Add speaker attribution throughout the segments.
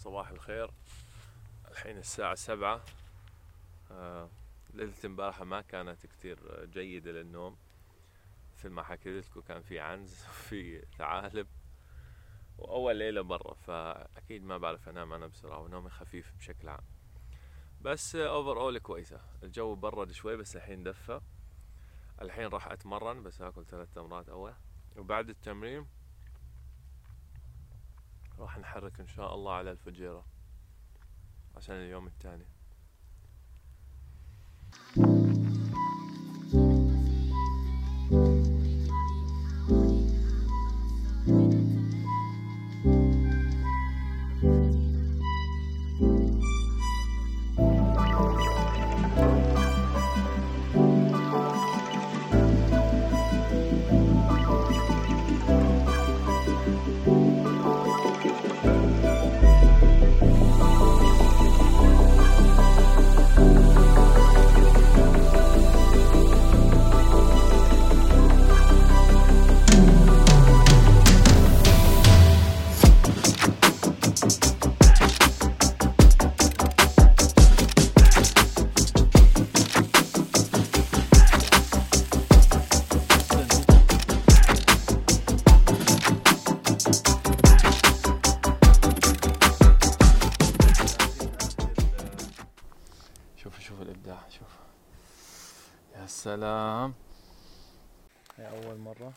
Speaker 1: صباح الخير. الحين الساعة سبعة. آه، ليلة امبارحة ما كانت كتير جيدة للنوم. مثل ما حكيت لكم كان في عنز وفي ثعالب وأول ليلة برا فأكيد ما بعرف أنام أنا بسرعة ونومي خفيف بشكل عام. بس اوفر اول كويسة. الجو برد شوي بس الحين دفى. الحين راح أتمرن بس آكل ثلاث تمرات أول. وبعد التمرين راح نحرك إن شاء الله على الفجيرة عشان اليوم الثاني يا سلام هاي أول مرة.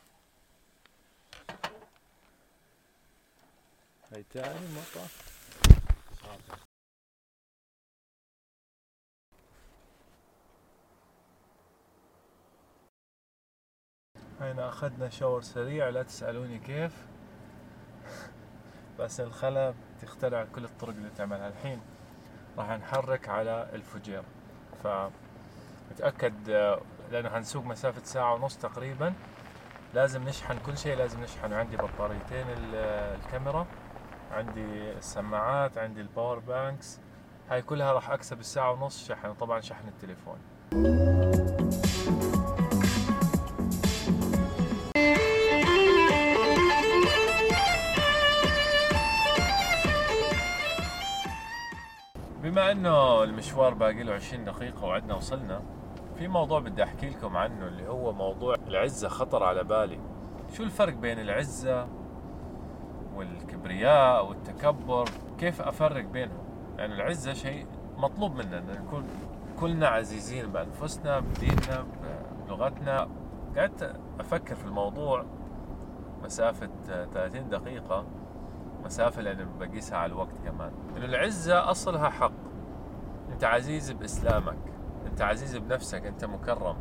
Speaker 1: هاي تاني مرة. هينا أخذنا شاور سريع لا تسألوني كيف. بس الخلا تخترع كل الطرق اللي تعملها. الحين راح نحرك على الفجير. فمتأكد آه، لأنه هنسوق مسافة ساعة ونص تقريبا. لازم نشحن كل شيء لازم نشحن. عندي بطاريتين ال- الكاميرا عندي السماعات عندي ال power banks. هاي كلها راح أكسب الساعة ونص شحن وطبعا شحن التليفون. بما إنه المشوار باقي له 20 دقيقة وعدنا وصلنا في موضوع بدي أحكي لكم عنه اللي هو موضوع العزة خطر على بالي. شو الفرق بين العزة والكبرياء والتكبر كيف أفرق بينهم؟ يعني العزة شيء مطلوب منا إن نكون كلنا عزيزين بأنفسنا بديننا بلغتنا. قعدت أفكر في الموضوع مسافة 30 دقيقة مسافة لأن بقيسها على الوقت كمان. إنه العزة أصلها حق. أنت عزيز بإسلامك. أنت عزيز بنفسك أنت مكرم.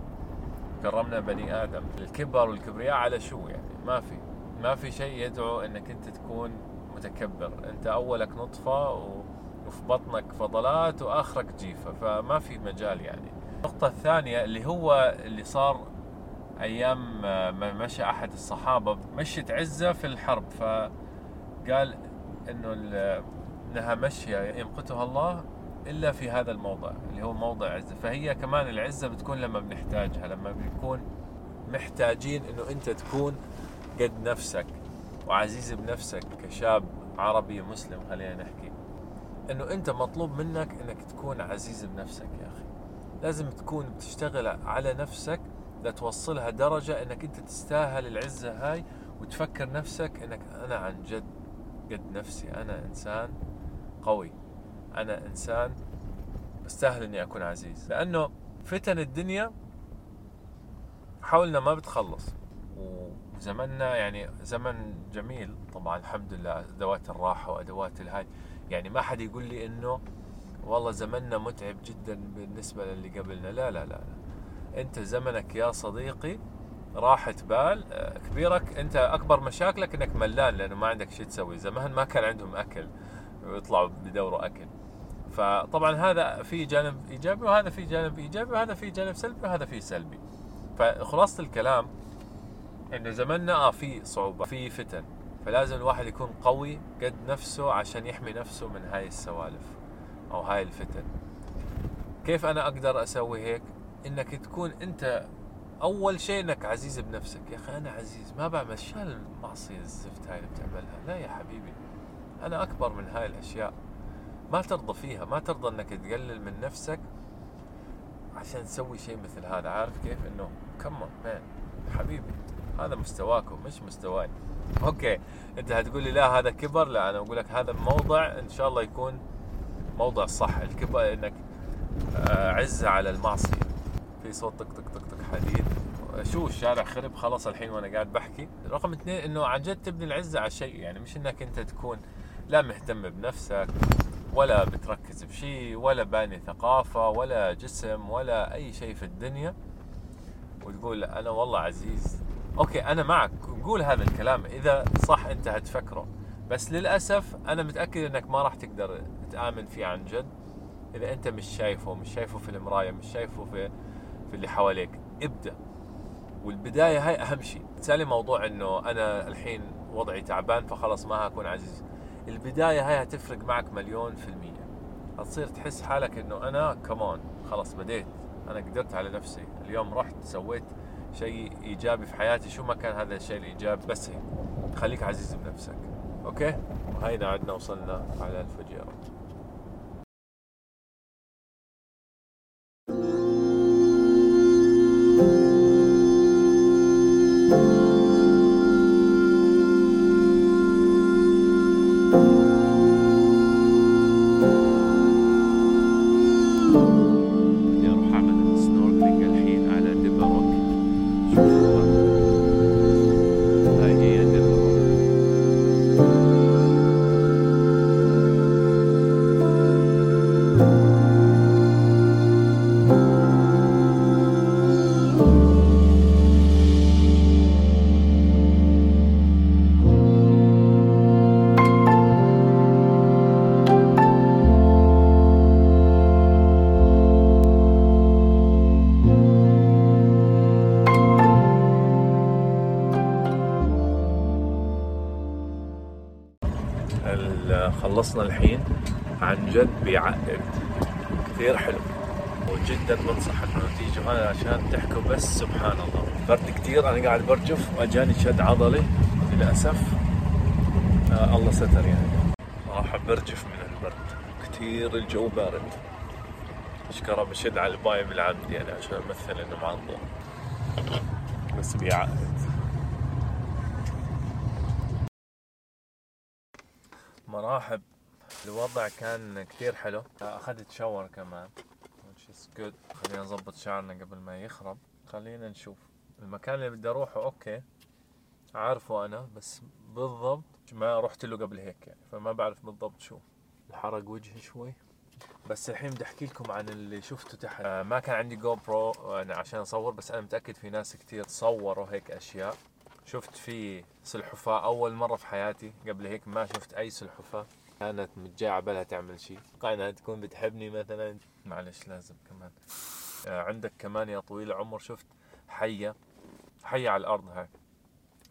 Speaker 1: كرمنا بني آدم. الكبر والكبرياء على شو يعني؟ ما في. ما في شيء يدعو أنك أنت تكون متكبر. أنت أولك نطفة و... وفي بطنك فضلات وآخرك جيفة. فما في مجال يعني. النقطة الثانية اللي هو اللي صار أيام ما مشى أحد الصحابة مشت عزة في الحرب. ف قال انه إنها مشية يمقتها الله. إلا في هذا الموضع اللي هو موضع عزة. فهي كمان العزة بتكون لما بنحتاجها لما بنكون محتاجين إنه أنت تكون قد نفسك وعزيز بنفسك كشاب عربي مسلم خلينا نحكي. إنه أنت مطلوب منك إنك تكون عزيز بنفسك يا أخي. لازم تكون بتشتغل على نفسك لتوصلها درجة إنك أنت تستاهل العزة هاي وتفكر نفسك إنك أنا عن جد قد نفسي أنا إنسان قوي. أنا إنسان استاهل إني أكون عزيز. لأنه فتن الدنيا حولنا ما بتخلص. وزمننا يعني زمن جميل. طبعا الحمد لله أدوات الراحة وأدوات الهاي يعني ما حد يقول لي إنه والله زمننا متعب جدا بالنسبة للي قبلنا. لا لا لا, لا. أنت زمنك يا صديقي راحة بال. آه، كبيرك أنت أكبر مشاكلك إنك ملان لأنه ما عندك شيء تسوي. زمان ما كان عندهم أكل ويطلعوا بدوروا أكل. فطبعا هذا في جانب إيجابي وهذا في جانب إيجابي وهذا في جانب سلبي وهذا في سلبي. فخلاصة الكلام انه زماننا آه في صعوبة في فتن. فلازم الواحد يكون قوي قد نفسه عشان يحمي نفسه من هاي السوالف أو هاي الفتن. كيف أنا أقدر أسوي هيك؟ إنك تكون أنت أول شيء إنك عزيز بنفسك. يا أخي أنا عزيز ما بعمل شو المعصيه الزفت هاي اللي بتعملها؟ لا يا حبيبي أنا أكبر من هاي الأشياء. ما ترضى فيها ما ترضى إنك تقلل من نفسك عشان تسوي شيء مثل هذا. عارف كيف؟ إنه come on man حبيبي هذا مستواكم مش مستواي. okay أنت هتقول لي لا هذا كبر. لا أنا أقول لك هذا موضع إن شاء الله يكون موضع صح. الكبر إنك آه، عزة على المعصية. في صوت طق طق طق طق حديد. شو الشارع خرب خلاص الحين وأنا قاعد بحكي. رقم اثنين إنه عن جد تبني العزة على شيء. يعني مش إنك أنت تكون لا مهتم بنفسك. ولا بتركز بشيء ولا باني ثقافة ولا جسم ولا أي شيء في الدنيا وتقول أنا والله عزيز. أوكي أنا معك. قول هذا الكلام إذا صح انت هتفكره بس للأسف أنا متأكد إنك ما راح تقدر تآمن فيه عن جد. إذا أنت مش شايفه مش شايفه في المراية مش شايفه في في اللي حواليك ابدأ. والبداية هاي أهم شيء. تسالي موضوع إنه أنا الحين وضعي تعبان فخلص ما هكون عزيز. البداية هاي هتفرق معك مليون في المية. هتصير تحس حالك إنه أنا كمان خلاص بديت. أنا قدرت على نفسي. اليوم رحت سويت شيء إيجابي في حياتي. شو ما كان هذا الشيء الايجابي بس هيك خليك عزيز بنفسك. okay؟ وهينا عدنا وصلنا على الفجيرة. خلصنا الحين عن جد بيعقد كثير حلو. وجدا بنصح انه تيجوا هنا عشان تحكوا بس سبحان الله. برد كثير أنا قاعد برجف وأجاني شد عضلي. للأسف آه الله ستر يعني. راح برجف من البرد. كثير الجو بارد. أشكره بشد على الباي بالعمد يعني عشان أمثل إنه معضل بس بيعقد مراحب. الوضع كان كتير حلو. أخذت shower كمان which is good. خلينا نظبط شعرنا قبل ما يخرب. خلينا نشوف. المكان اللي بدي أروحه okay. عارفه أنا بس بالضبط ما رحت له قبل هيك يعني فما بعرف بالضبط شو. الحرق وجهي شوي. بس الحين بدي أحكي لكم عن اللي شفته تحت. آه، ما كان عندي GoPro يعني عشان أصور بس أنا متأكد في ناس كتير صوروا هيك أشياء. شفت في سلحفاة أول مرة في حياتي قبل هيك ما شفت أي سلحفاة. كانت متجاية عبالها تعمل شيء. إنها تكون بتحبني مثلا. معلش لازم كمان. آه، عندك كمان يا طويل العمر شفت حية. حية على الأرض هاي.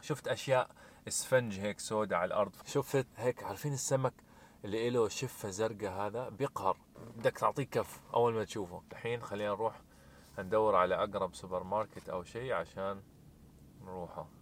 Speaker 1: شفت أشياء اسفنج هيك سوداء على الأرض. شفت هيك عارفين السمك اللي له شفة زرقاء هذا؟ بيقهر. بدك تعطيه كف أول ما تشوفه. الحين خلينا نروح ندور على أقرب سوبر ماركت أو شيء عشان نروحه.